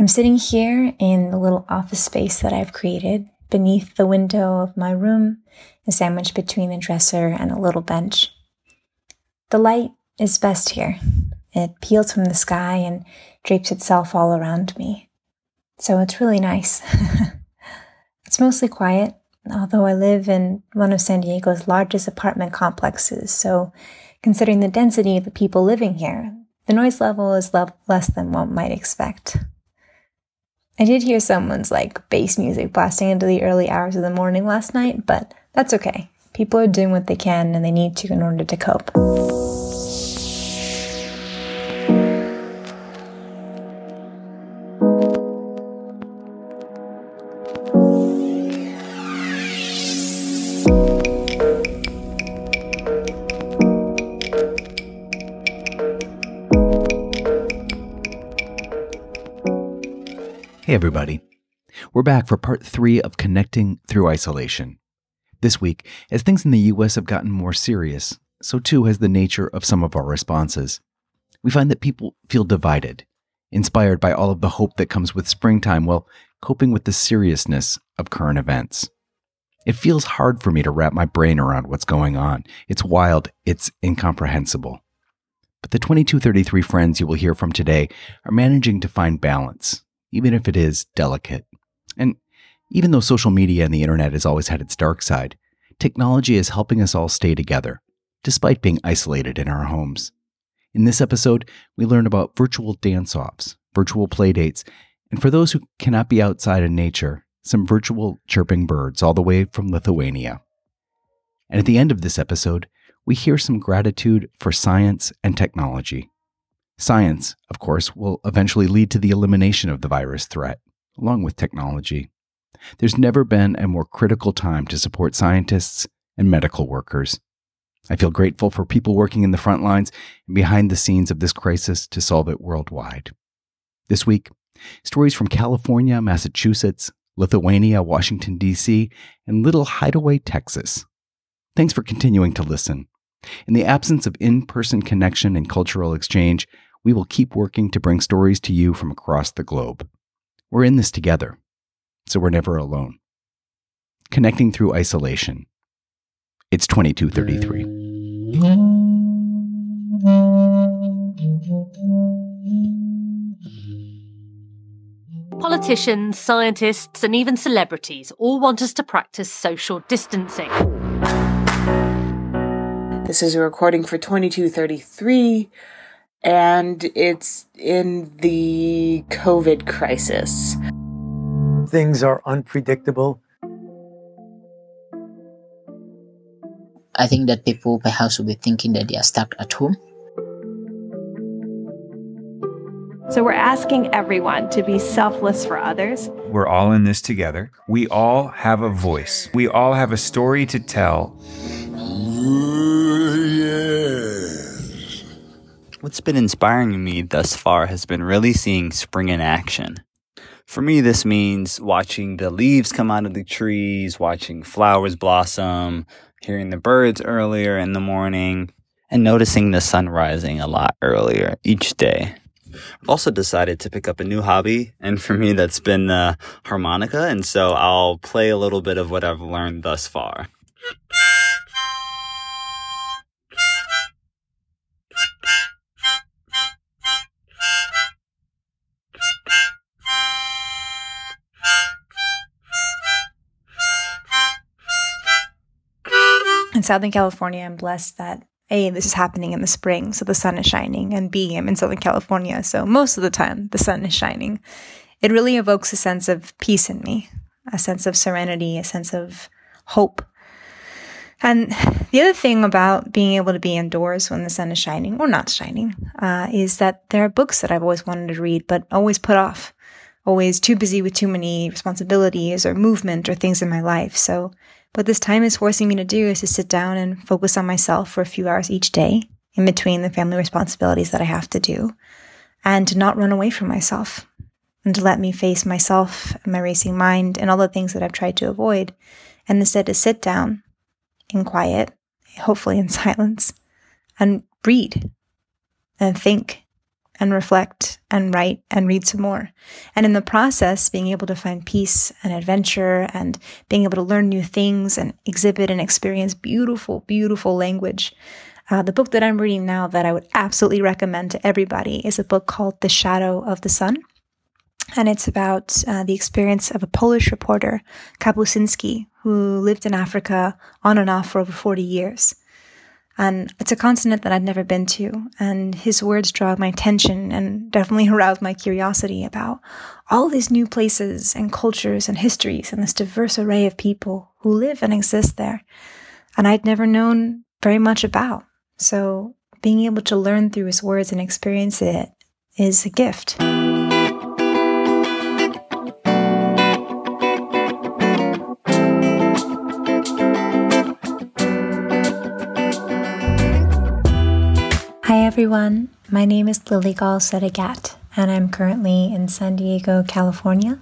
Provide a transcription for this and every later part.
I'm sitting here in the little office space that I've created beneath the window of my room, sandwiched between a dresser and a little bench. The light is best here. It peels from the sky and drapes itself all around me. So it's really nice. it's mostly quiet, although I live in one of San Diego's largest apartment complexes, so considering the density of the people living here, the noise level is le- less than one might expect. I did hear someone's like bass music blasting into the early hours of the morning last night, but that's okay. People are doing what they can and they need to in order to cope. Everybody. We're back for part three of Connecting Through Isolation. This week, as things in the US have gotten more serious, so too has the nature of some of our responses. We find that people feel divided, inspired by all of the hope that comes with springtime while coping with the seriousness of current events. It feels hard for me to wrap my brain around what's going on. It's wild, it's incomprehensible. But the 2233 friends you will hear from today are managing to find balance even if it is delicate. And even though social media and the internet has always had its dark side, technology is helping us all stay together, despite being isolated in our homes. In this episode, we learn about virtual dance offs, virtual playdates, and for those who cannot be outside in nature, some virtual chirping birds all the way from Lithuania. And at the end of this episode, we hear some gratitude for science and technology. Science, of course, will eventually lead to the elimination of the virus threat, along with technology. There's never been a more critical time to support scientists and medical workers. I feel grateful for people working in the front lines and behind the scenes of this crisis to solve it worldwide. This week, stories from California, Massachusetts, Lithuania, Washington, D.C., and Little Hideaway, Texas. Thanks for continuing to listen. In the absence of in person connection and cultural exchange, we will keep working to bring stories to you from across the globe. We're in this together, so we're never alone. Connecting through isolation. It's 2233. Politicians, scientists, and even celebrities all want us to practice social distancing. This is a recording for 2233 and it's in the COVID crisis. Things are unpredictable. I think that people perhaps will be thinking that they are stuck at home. So we're asking everyone to be selfless for others. We're all in this together. We all have a voice. We all have a story to tell. What's been inspiring me thus far has been really seeing spring in action. For me, this means watching the leaves come out of the trees, watching flowers blossom, hearing the birds earlier in the morning, and noticing the sun rising a lot earlier each day. I've also decided to pick up a new hobby, and for me, that's been the harmonica, and so I'll play a little bit of what I've learned thus far. In Southern California, I'm blessed that A, this is happening in the spring, so the sun is shining, and B, I'm in Southern California, so most of the time the sun is shining. It really evokes a sense of peace in me, a sense of serenity, a sense of hope. And the other thing about being able to be indoors when the sun is shining or not shining uh, is that there are books that I've always wanted to read, but always put off, always too busy with too many responsibilities or movement or things in my life. So what this time is forcing me to do is to sit down and focus on myself for a few hours each day in between the family responsibilities that I have to do and to not run away from myself and to let me face myself and my racing mind and all the things that I've tried to avoid and instead to sit down in quiet, hopefully in silence, and read and think and reflect and write and read some more. And in the process, being able to find peace and adventure and being able to learn new things and exhibit and experience beautiful, beautiful language. Uh, the book that I'm reading now that I would absolutely recommend to everybody is a book called The Shadow of the Sun. And it's about uh, the experience of a Polish reporter, Kapuscinski, who lived in Africa on and off for over 40 years. And it's a continent that I'd never been to. And his words draw my attention and definitely aroused my curiosity about all these new places and cultures and histories and this diverse array of people who live and exist there. And I'd never known very much about. So being able to learn through his words and experience it is a gift. Everyone, my name is Liligal Setagat, and I'm currently in San Diego, California.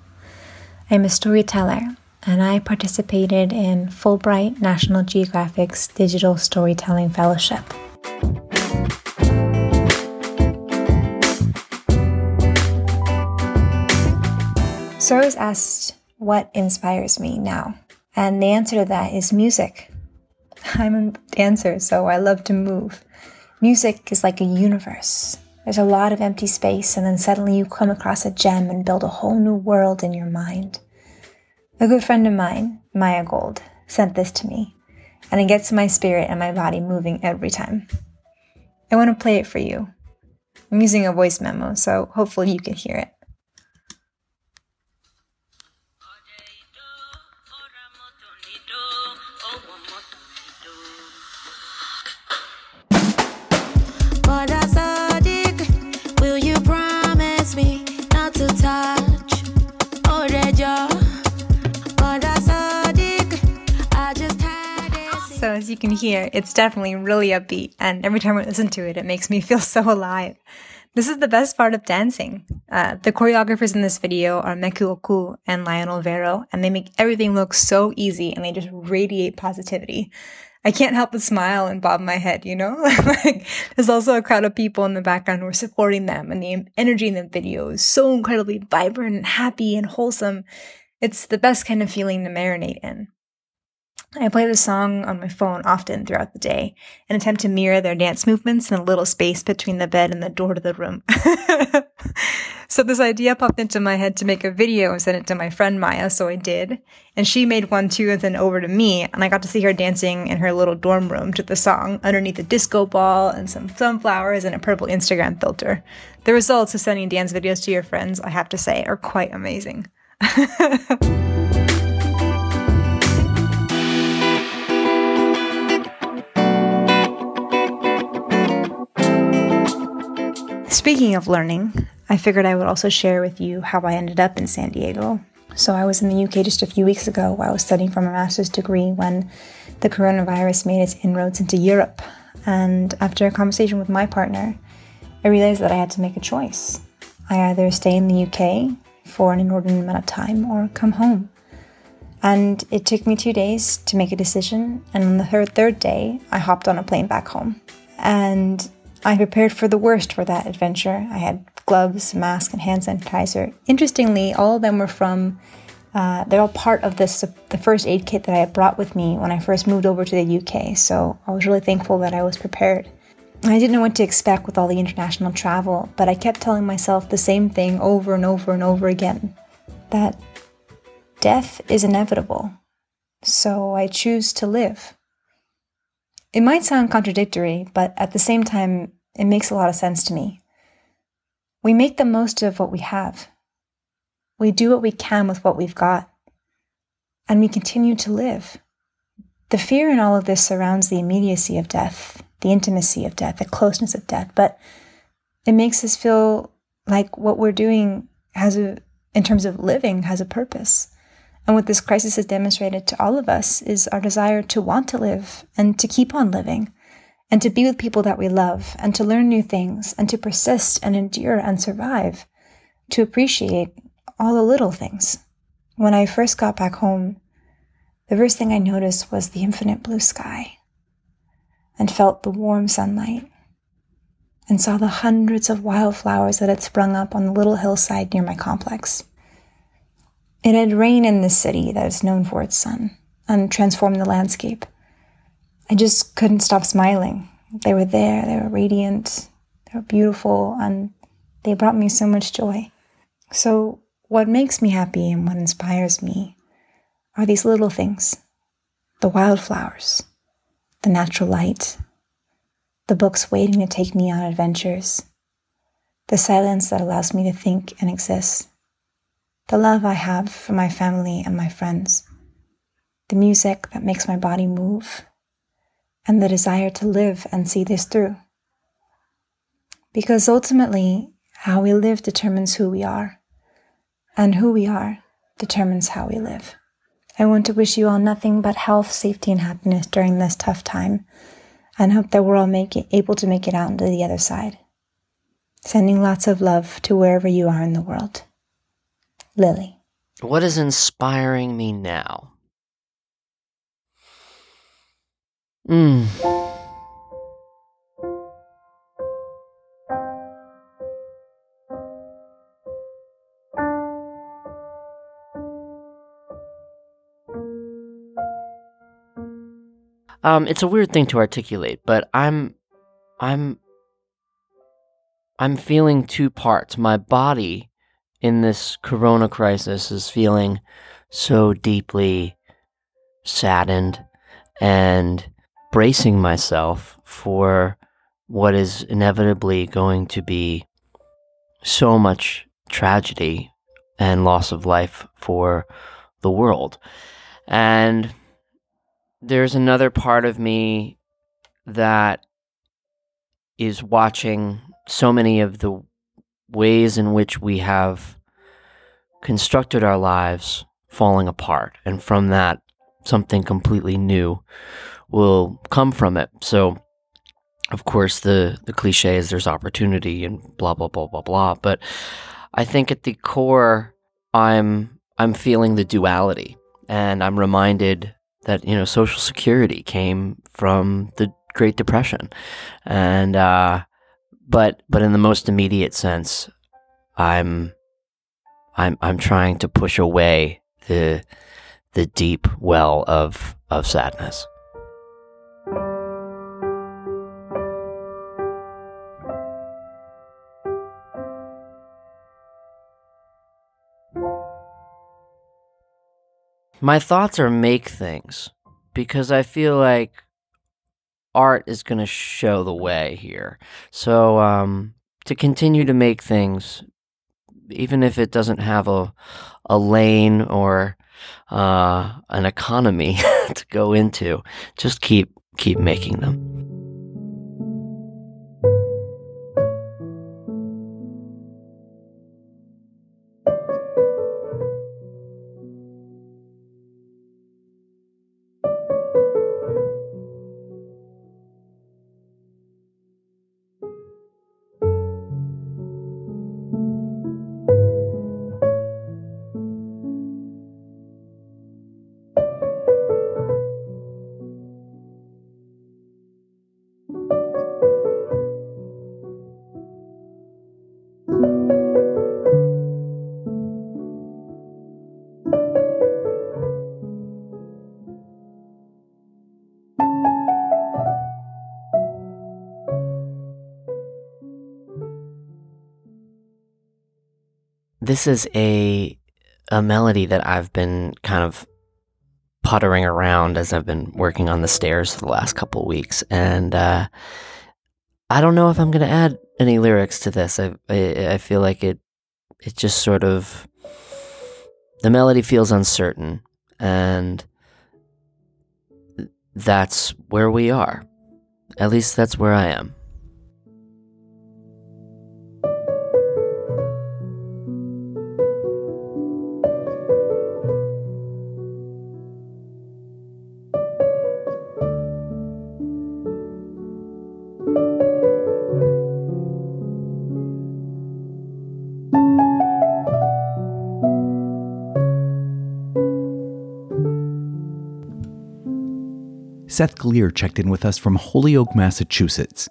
I'm a storyteller, and I participated in Fulbright National Geographic's Digital Storytelling Fellowship. So I was asked what inspires me now, and the answer to that is music. I'm a dancer, so I love to move. Music is like a universe. There's a lot of empty space, and then suddenly you come across a gem and build a whole new world in your mind. A good friend of mine, Maya Gold, sent this to me, and it gets my spirit and my body moving every time. I want to play it for you. I'm using a voice memo, so hopefully you can hear it. You can hear, it's definitely really upbeat, and every time I listen to it, it makes me feel so alive. This is the best part of dancing. Uh, the choreographers in this video are Meku Oku and Lionel Vero, and they make everything look so easy and they just radiate positivity. I can't help but smile and bob my head, you know? like, there's also a crowd of people in the background who are supporting them, and the energy in the video is so incredibly vibrant and happy and wholesome. It's the best kind of feeling to marinate in. I play the song on my phone often throughout the day and attempt to mirror their dance movements in a little space between the bed and the door to the room. so this idea popped into my head to make a video and send it to my friend Maya, so I did. And she made one too and then over to me, and I got to see her dancing in her little dorm room to the song underneath a disco ball and some sunflowers and a purple Instagram filter. The results of sending dance videos to your friends, I have to say, are quite amazing. Speaking of learning, I figured I would also share with you how I ended up in San Diego. So, I was in the UK just a few weeks ago while I was studying for my master's degree when the coronavirus made its inroads into Europe. And after a conversation with my partner, I realized that I had to make a choice. I either stay in the UK for an inordinate amount of time or come home. And it took me two days to make a decision. And on the third, third day, I hopped on a plane back home. And I prepared for the worst for that adventure. I had gloves, mask, and hand sanitizer. Interestingly, all of them were from. Uh, they're all part of this the first aid kit that I had brought with me when I first moved over to the UK. So I was really thankful that I was prepared. I didn't know what to expect with all the international travel, but I kept telling myself the same thing over and over and over again that death is inevitable. So I choose to live. It might sound contradictory, but at the same time, it makes a lot of sense to me. We make the most of what we have. We do what we can with what we've got. And we continue to live. The fear in all of this surrounds the immediacy of death, the intimacy of death, the closeness of death, but it makes us feel like what we're doing has a, in terms of living, has a purpose. And what this crisis has demonstrated to all of us is our desire to want to live and to keep on living, and to be with people that we love, and to learn new things, and to persist and endure and survive, to appreciate all the little things. When I first got back home, the first thing I noticed was the infinite blue sky and felt the warm sunlight. and saw the hundreds of wildflowers that had sprung up on the little hillside near my complex. It had rained in this city that is known for its sun and transformed the landscape. I just couldn't stop smiling. They were there, they were radiant, they were beautiful, and they brought me so much joy. So, what makes me happy and what inspires me are these little things the wildflowers, the natural light, the books waiting to take me on adventures, the silence that allows me to think and exist, the love I have for my family and my friends, the music that makes my body move, and the desire to live and see this through. Because ultimately, how we live determines who we are, and who we are determines how we live. I want to wish you all nothing but health, safety, and happiness during this tough time, and hope that we're all it, able to make it out into the other side. Sending lots of love to wherever you are in the world. Lily. What is inspiring me now? Hmm. Um, it's a weird thing to articulate, but I'm, I'm, I'm feeling two parts. My body in this corona crisis is feeling so deeply saddened and bracing myself for what is inevitably going to be so much tragedy and loss of life for the world. And there's another part of me that is watching so many of the ways in which we have constructed our lives falling apart. And from that, something completely new will come from it. So, of course, the, the cliche is there's opportunity and blah, blah, blah, blah, blah. But I think at the core, I'm, I'm feeling the duality and I'm reminded that, you know, Social Security came from the Great Depression. And, uh, but, but in the most immediate sense, I'm, I'm, I'm trying to push away the, the deep well of, of sadness. My thoughts are make things because I feel like art is going to show the way here. So, um, to continue to make things, even if it doesn't have a, a lane or uh, an economy to go into, just keep keep making them. This is a a melody that I've been kind of puttering around as I've been working on the stairs for the last couple weeks, and uh, I don't know if I'm going to add any lyrics to this. I, I I feel like it it just sort of the melody feels uncertain, and that's where we are. At least that's where I am. Seth Gleer checked in with us from Holyoke, Massachusetts.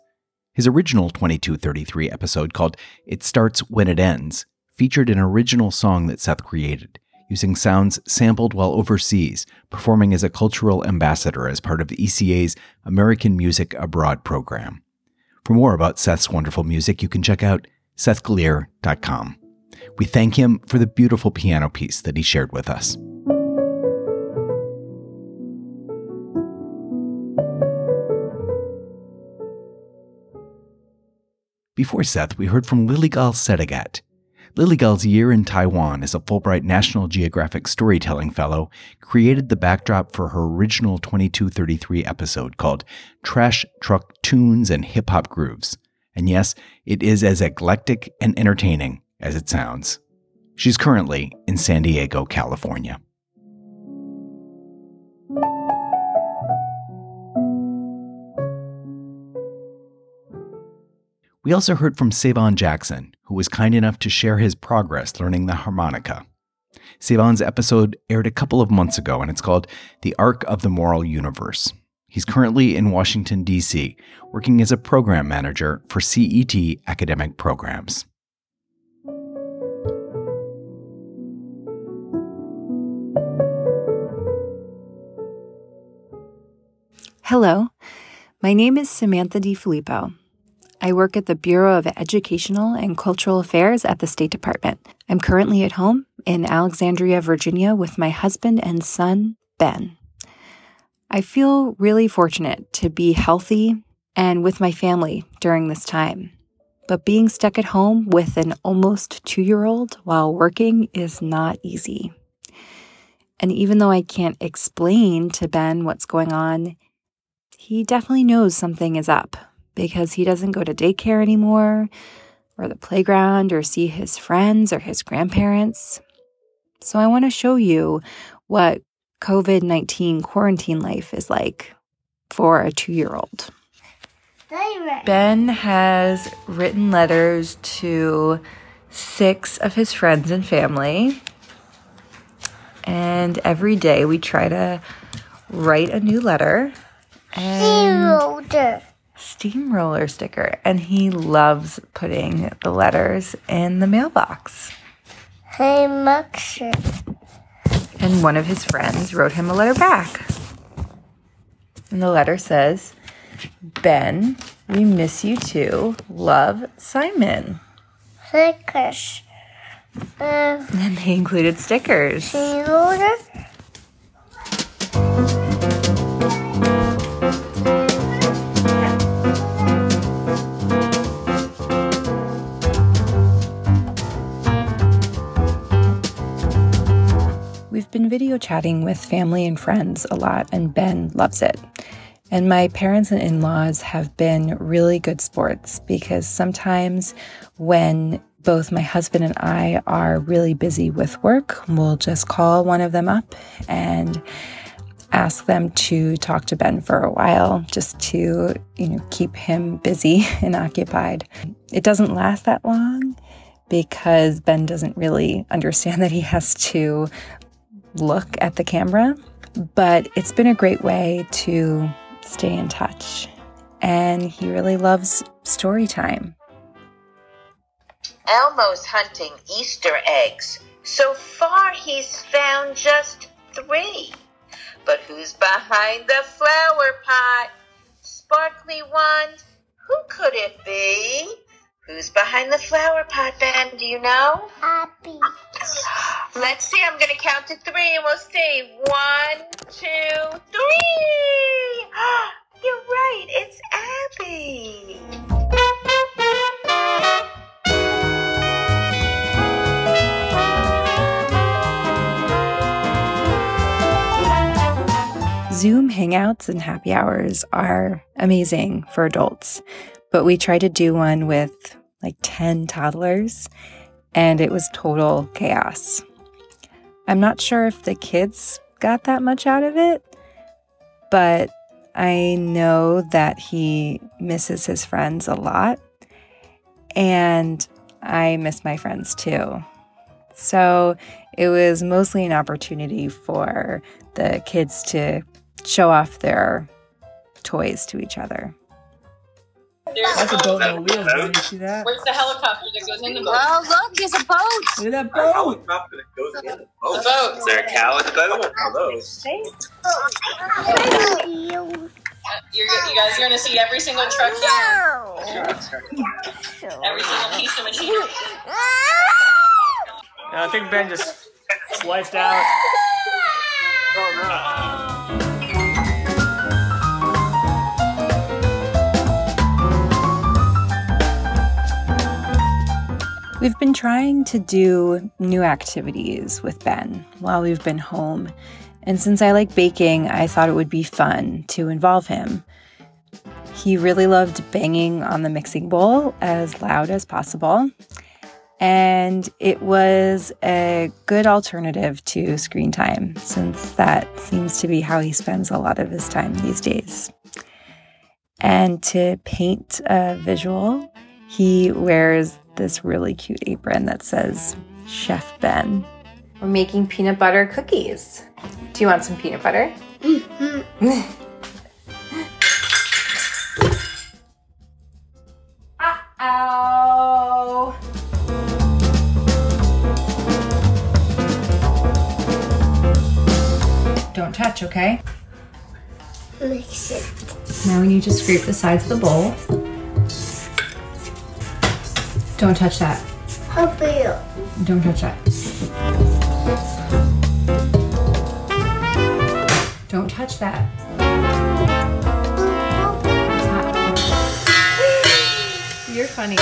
His original 2233 episode called It Starts When It Ends featured an original song that Seth created, using sounds sampled while overseas, performing as a cultural ambassador as part of the ECA's American Music Abroad program. For more about Seth's wonderful music, you can check out sethgleer.com. We thank him for the beautiful piano piece that he shared with us. Before Seth, we heard from Liligal Setagat. Liligal's year in Taiwan as a Fulbright National Geographic Storytelling Fellow created the backdrop for her original 2233 episode called Trash Truck Tunes and Hip Hop Grooves. And yes, it is as eclectic and entertaining as it sounds. She's currently in San Diego, California. We also heard from Savon Jackson, who was kind enough to share his progress learning the harmonica. Savon's episode aired a couple of months ago, and it's called The Arc of the Moral Universe. He's currently in Washington, D.C., working as a program manager for CET academic programs. Hello, my name is Samantha DiFilippo. I work at the Bureau of Educational and Cultural Affairs at the State Department. I'm currently at home in Alexandria, Virginia, with my husband and son, Ben. I feel really fortunate to be healthy and with my family during this time. But being stuck at home with an almost two year old while working is not easy. And even though I can't explain to Ben what's going on, he definitely knows something is up because he doesn't go to daycare anymore, or the playground, or see his friends or his grandparents. So, I want to show you what COVID 19 quarantine life is like for a two year old. Ben has written letters to six of his friends and family. And every day we try to write a new letter. And steamroller sticker. And he loves putting the letters in the mailbox. Hey, Max. And one of his friends wrote him a letter back. And the letter says, Ben, we miss you too. Love, Simon. Stickers. Uh, And they included stickers. steamroller. We've been video chatting with family and friends a lot, and Ben loves it. And my parents and in laws have been really good sports because sometimes when both my husband and I are really busy with work, we'll just call one of them up and ask them to talk to Ben for a while just to, you know, keep him busy and occupied. It doesn't last that long because Ben doesn't really understand that he has to look at the camera, but it's been a great way to stay in touch. And he really loves story time. Elmo's hunting Easter eggs. So far, he's found just three. But who's behind the flower pot? Sparkly wand, who could it be? Who's behind the flower pot, Ben? Do you know? Happy. Let's see. I'm going to count to three and we'll see. One, two, three. You're right. It's Abby. Zoom hangouts and happy hours are amazing for adults, but we tried to do one with like 10 toddlers and it was total chaos. I'm not sure if the kids got that much out of it, but I know that he misses his friends a lot and I miss my friends too. So it was mostly an opportunity for the kids to show off their toys to each other. That's a boat on wheels, man. You see that? Where's the helicopter that goes in the boat? Oh, look, there's a boat. Look at that boat. Helicopter in the boat. The boat. Is there a cow in the boat? Hello. You're, you guys are going to see every single truck here. Every single piece of machinery. I think Ben just wiped out. Oh, We've been trying to do new activities with Ben while we've been home. And since I like baking, I thought it would be fun to involve him. He really loved banging on the mixing bowl as loud as possible. And it was a good alternative to screen time, since that seems to be how he spends a lot of his time these days. And to paint a visual, he wears this really cute apron that says Chef Ben. We're making peanut butter cookies. Do you want some peanut butter? Ow! Don't touch, okay? Mix it. Now we need to scrape the sides of the bowl. Don't touch that. Don't touch that. Don't touch that. You're funny.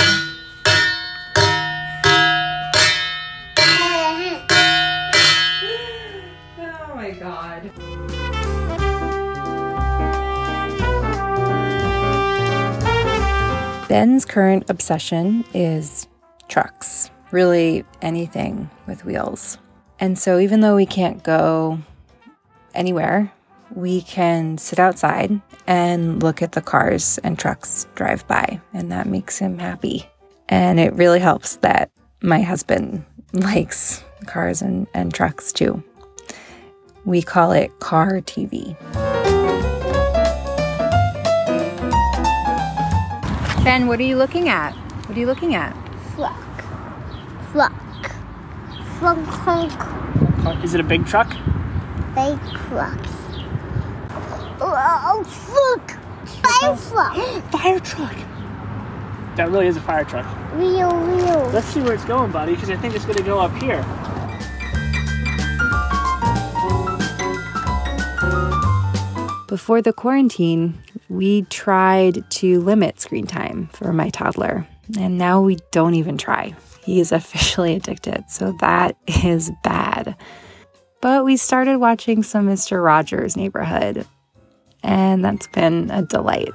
Ben's current obsession is trucks, really anything with wheels. And so, even though we can't go anywhere, we can sit outside and look at the cars and trucks drive by, and that makes him happy. And it really helps that my husband likes cars and, and trucks too. We call it car TV. Ben, what are you looking at? What are you looking at? Flock. Flock. Flunk, clunk. Is it a big truck? Big trucks. Oh, fuck! Fire truck. Fire truck. That really is a fire truck. Real, real. Let's see where it's going, buddy, because I think it's going to go up here. Before the quarantine, we tried to limit screen time for my toddler, and now we don't even try. He is officially addicted, so that is bad. But we started watching some Mr. Rogers' Neighborhood, and that's been a delight.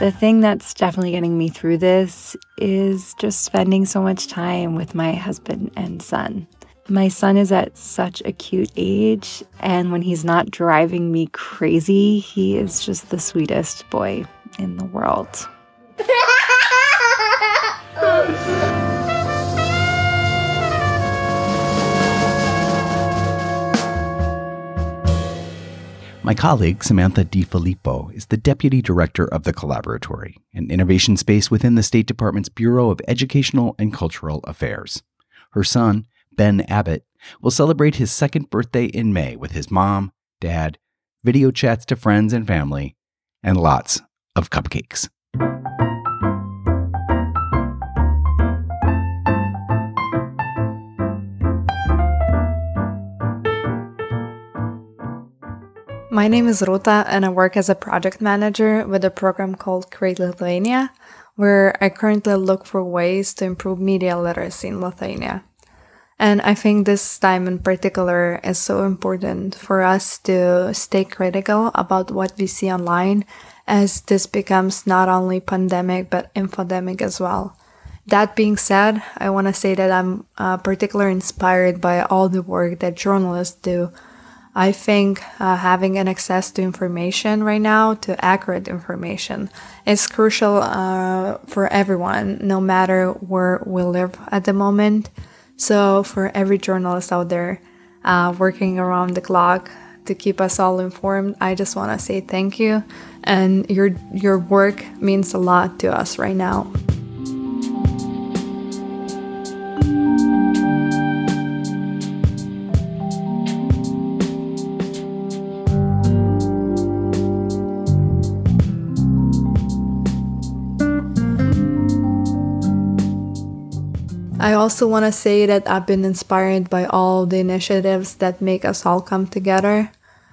The thing that's definitely getting me through this is just spending so much time with my husband and son. My son is at such a cute age, and when he's not driving me crazy, he is just the sweetest boy in the world. My colleague, Samantha DiFilippo, is the Deputy Director of the Collaboratory, an innovation space within the State Department's Bureau of Educational and Cultural Affairs. Her son, Ben Abbott, will celebrate his second birthday in May with his mom, dad, video chats to friends and family, and lots of cupcakes. My name is Ruta, and I work as a project manager with a program called Create Lithuania, where I currently look for ways to improve media literacy in Lithuania. And I think this time in particular is so important for us to stay critical about what we see online as this becomes not only pandemic but infodemic as well. That being said, I want to say that I'm uh, particularly inspired by all the work that journalists do. I think uh, having an access to information right now, to accurate information, is crucial uh, for everyone, no matter where we live at the moment. So, for every journalist out there uh, working around the clock to keep us all informed. I just want to say thank you, and your your work means a lot to us right now. I also want to say that I've been inspired by all the initiatives that make us all come together.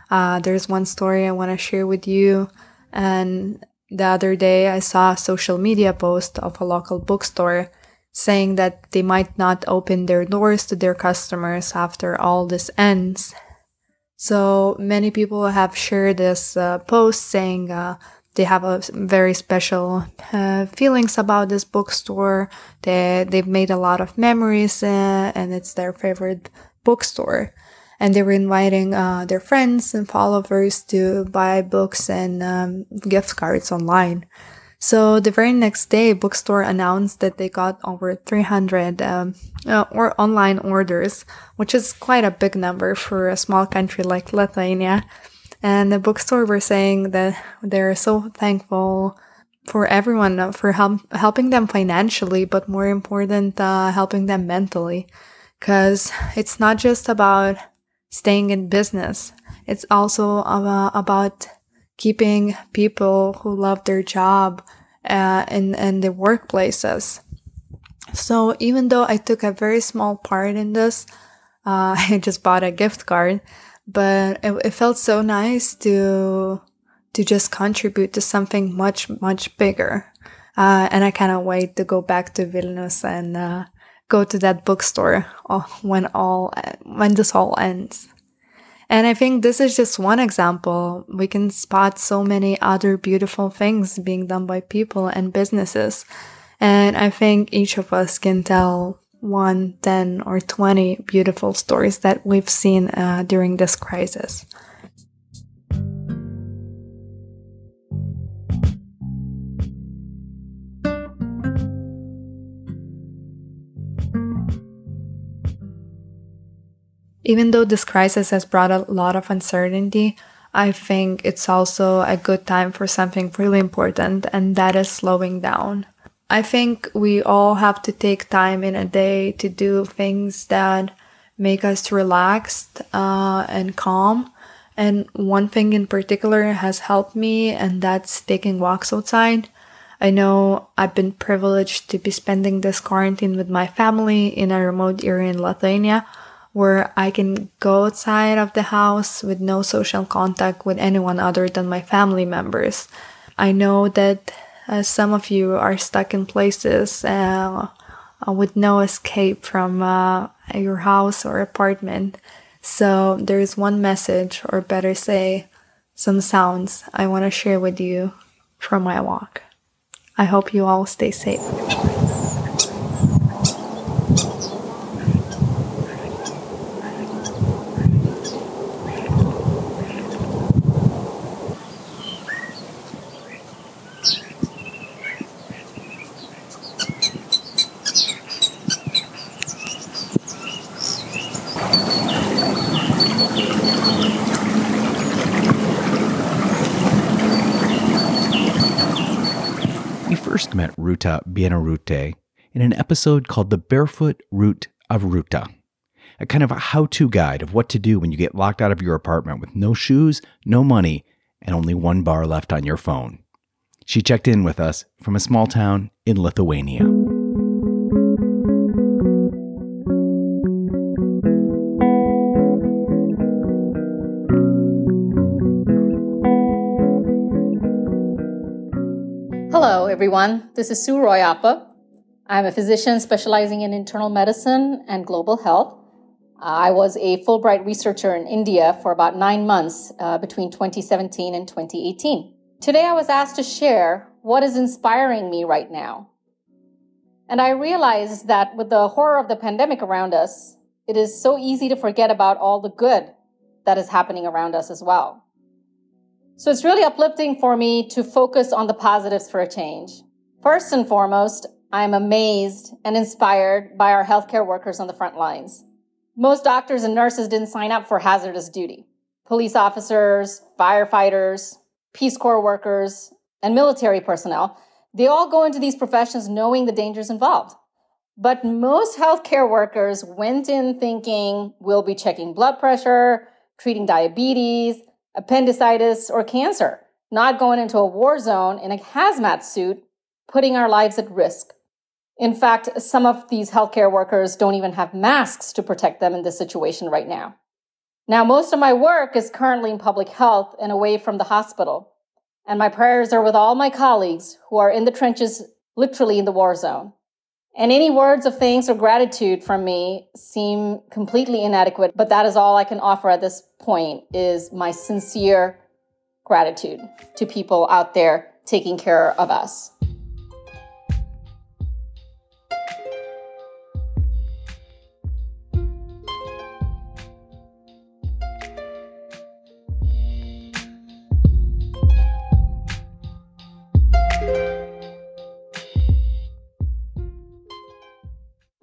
Uh, there's one story I want to share with you. And the other day, I saw a social media post of a local bookstore saying that they might not open their doors to their customers after all this ends. So many people have shared this uh, post saying uh, they have a very special uh, feelings about this bookstore. They they've made a lot of memories, uh, and it's their favorite bookstore. And they were inviting uh, their friends and followers to buy books and um, gift cards online. So the very next day, bookstore announced that they got over 300 um, uh, or online orders, which is quite a big number for a small country like Lithuania. And the bookstore were saying that they're so thankful for everyone uh, for help, helping them financially, but more important, uh, helping them mentally. Because it's not just about staying in business, it's also about, about keeping people who love their job uh, in, in the workplaces. So even though I took a very small part in this, uh, I just bought a gift card but it, it felt so nice to to just contribute to something much much bigger. Uh, and i cannot wait to go back to vilnius and uh, go to that bookstore when all when this all ends. And i think this is just one example. We can spot so many other beautiful things being done by people and businesses. And i think each of us can tell one, 10, or 20 beautiful stories that we've seen uh, during this crisis. Even though this crisis has brought a lot of uncertainty, I think it's also a good time for something really important, and that is slowing down. I think we all have to take time in a day to do things that make us relaxed uh, and calm. And one thing in particular has helped me, and that's taking walks outside. I know I've been privileged to be spending this quarantine with my family in a remote area in Lithuania where I can go outside of the house with no social contact with anyone other than my family members. I know that uh, some of you are stuck in places uh, uh, with no escape from uh, your house or apartment. So there is one message, or better say, some sounds I want to share with you from my walk. I hope you all stay safe. first met Ruta Bienarute in an episode called The Barefoot Route of Ruta, a kind of a how to guide of what to do when you get locked out of your apartment with no shoes, no money, and only one bar left on your phone. She checked in with us from a small town in Lithuania. Everyone. This is Sue Royappa. I'm a physician specializing in internal medicine and global health. I was a Fulbright researcher in India for about nine months uh, between 2017 and 2018. Today, I was asked to share what is inspiring me right now. And I realized that with the horror of the pandemic around us, it is so easy to forget about all the good that is happening around us as well. So it's really uplifting for me to focus on the positives for a change. First and foremost, I'm amazed and inspired by our healthcare workers on the front lines. Most doctors and nurses didn't sign up for hazardous duty. police officers, firefighters, Peace Corps workers, and military personnel, they all go into these professions knowing the dangers involved. But most healthcare workers went in thinking we'll be checking blood pressure, treating diabetes, appendicitis, or cancer, not going into a war zone in a hazmat suit, putting our lives at risk. In fact, some of these healthcare workers don't even have masks to protect them in this situation right now. Now, most of my work is currently in public health and away from the hospital. And my prayers are with all my colleagues who are in the trenches, literally in the war zone. And any words of thanks or gratitude from me seem completely inadequate, but that is all I can offer at this point is my sincere gratitude to people out there taking care of us.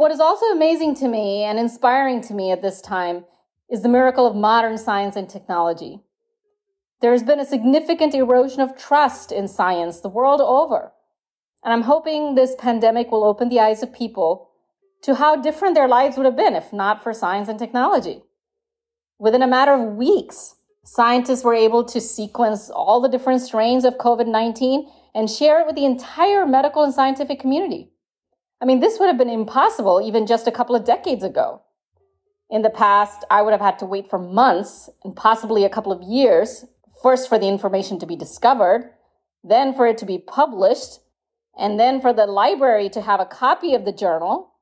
What is also amazing to me and inspiring to me at this time is the miracle of modern science and technology. There has been a significant erosion of trust in science the world over. And I'm hoping this pandemic will open the eyes of people to how different their lives would have been if not for science and technology. Within a matter of weeks, scientists were able to sequence all the different strains of COVID 19 and share it with the entire medical and scientific community. I mean, this would have been impossible even just a couple of decades ago. In the past, I would have had to wait for months and possibly a couple of years, first for the information to be discovered, then for it to be published, and then for the library to have a copy of the journal.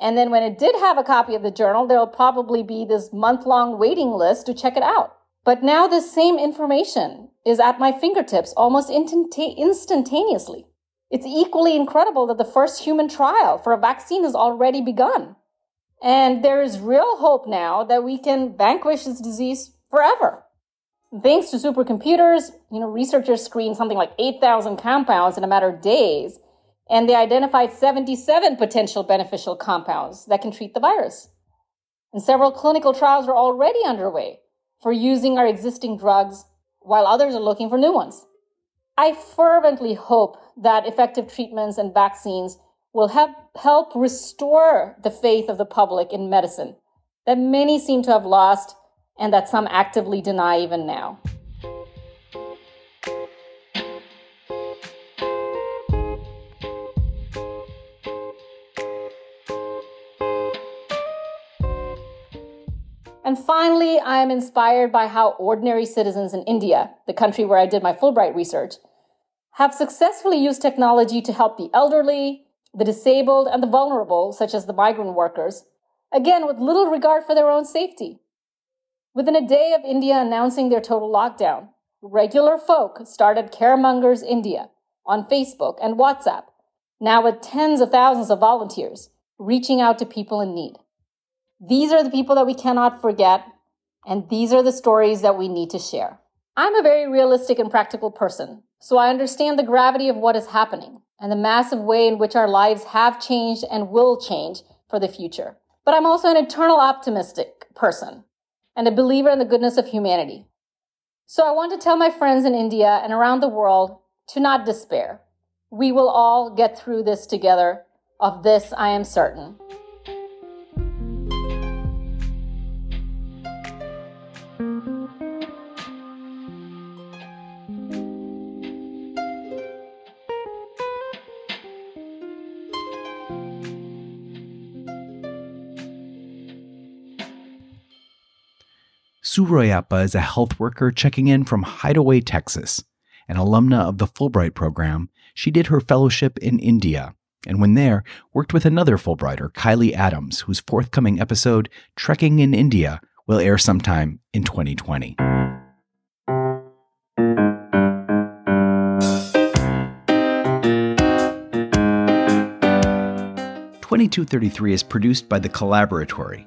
And then when it did have a copy of the journal, there'll probably be this month long waiting list to check it out. But now the same information is at my fingertips almost instantaneously. It's equally incredible that the first human trial for a vaccine has already begun. And there is real hope now that we can vanquish this disease forever. Thanks to supercomputers, you know, researchers screened something like 8,000 compounds in a matter of days, and they identified 77 potential beneficial compounds that can treat the virus. And several clinical trials are already underway for using our existing drugs, while others are looking for new ones. I fervently hope that effective treatments and vaccines will help, help restore the faith of the public in medicine that many seem to have lost and that some actively deny even now. And finally, I am inspired by how ordinary citizens in India, the country where I did my Fulbright research, have successfully used technology to help the elderly, the disabled, and the vulnerable, such as the migrant workers, again, with little regard for their own safety. Within a day of India announcing their total lockdown, regular folk started Caremongers India on Facebook and WhatsApp, now with tens of thousands of volunteers reaching out to people in need. These are the people that we cannot forget, and these are the stories that we need to share. I'm a very realistic and practical person, so I understand the gravity of what is happening and the massive way in which our lives have changed and will change for the future. But I'm also an eternal optimistic person and a believer in the goodness of humanity. So I want to tell my friends in India and around the world to not despair. We will all get through this together. Of this, I am certain. Sue Royappa is a health worker checking in from Hideaway, Texas. An alumna of the Fulbright program, she did her fellowship in India, and when there, worked with another Fulbrighter, Kylie Adams, whose forthcoming episode, Trekking in India, will air sometime in 2020. Twenty-two thirty-three is produced by the Collaboratory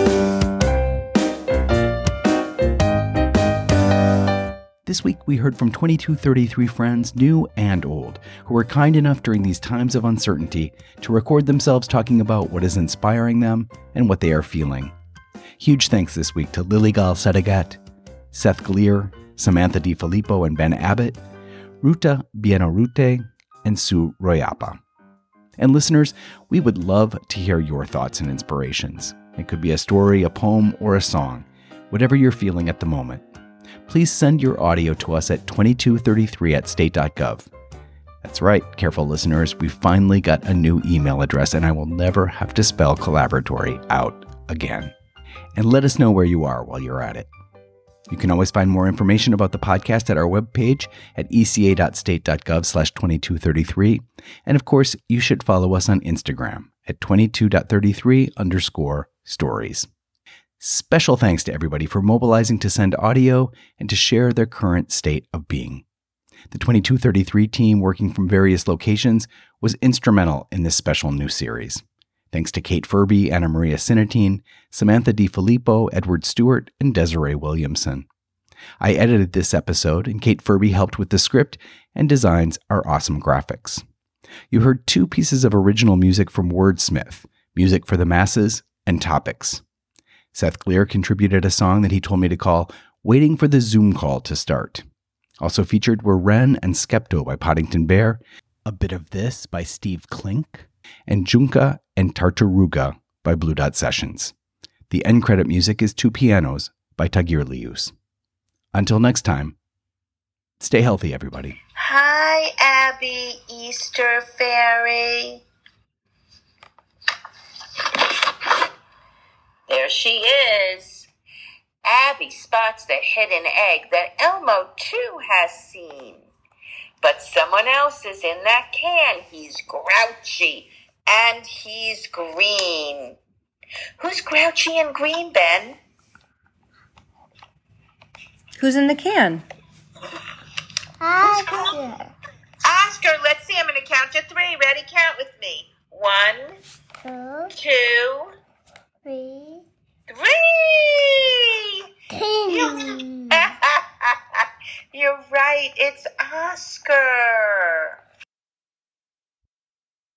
This week, we heard from 2233 friends, new and old, who were kind enough during these times of uncertainty to record themselves talking about what is inspiring them and what they are feeling. Huge thanks this week to Lily Gal Sedigat, Seth Gleer, Samantha DiFilippo and Ben Abbott, Ruta Bienarute, and Sue Royappa. And listeners, we would love to hear your thoughts and inspirations. It could be a story, a poem, or a song, whatever you're feeling at the moment please send your audio to us at 2233 at state.gov. That's right, careful listeners, we finally got a new email address and I will never have to spell collaboratory out again. And let us know where you are while you're at it. You can always find more information about the podcast at our webpage at eca.state.gov slash 2233. And of course, you should follow us on Instagram at 22.33 underscore stories. Special thanks to everybody for mobilizing to send audio and to share their current state of being. The 2233 team, working from various locations, was instrumental in this special new series. Thanks to Kate Furby, Anna Maria Sinatine, Samantha DiFilippo, Edward Stewart, and Desiree Williamson. I edited this episode, and Kate Furby helped with the script and designs our awesome graphics. You heard two pieces of original music from Wordsmith music for the masses and topics. Seth Gleer contributed a song that he told me to call Waiting for the Zoom Call to Start. Also featured were Ren and Skepto by Podington Bear, A Bit of This by Steve Klink, and Junka and Tartaruga by Blue Dot Sessions. The end credit music is Two Pianos by Tagirijus. Until next time, stay healthy, everybody. Hi, Abby Easter Fairy. There she is. Abby spots the hidden egg that Elmo too has seen. But someone else is in that can. He's grouchy and he's green. Who's grouchy and green, Ben? Who's in the can? Oscar. Oscar, let's see. I'm going to count to three. Ready? Count with me. One, Two, two, three, three. You- You're right. It's Oscar.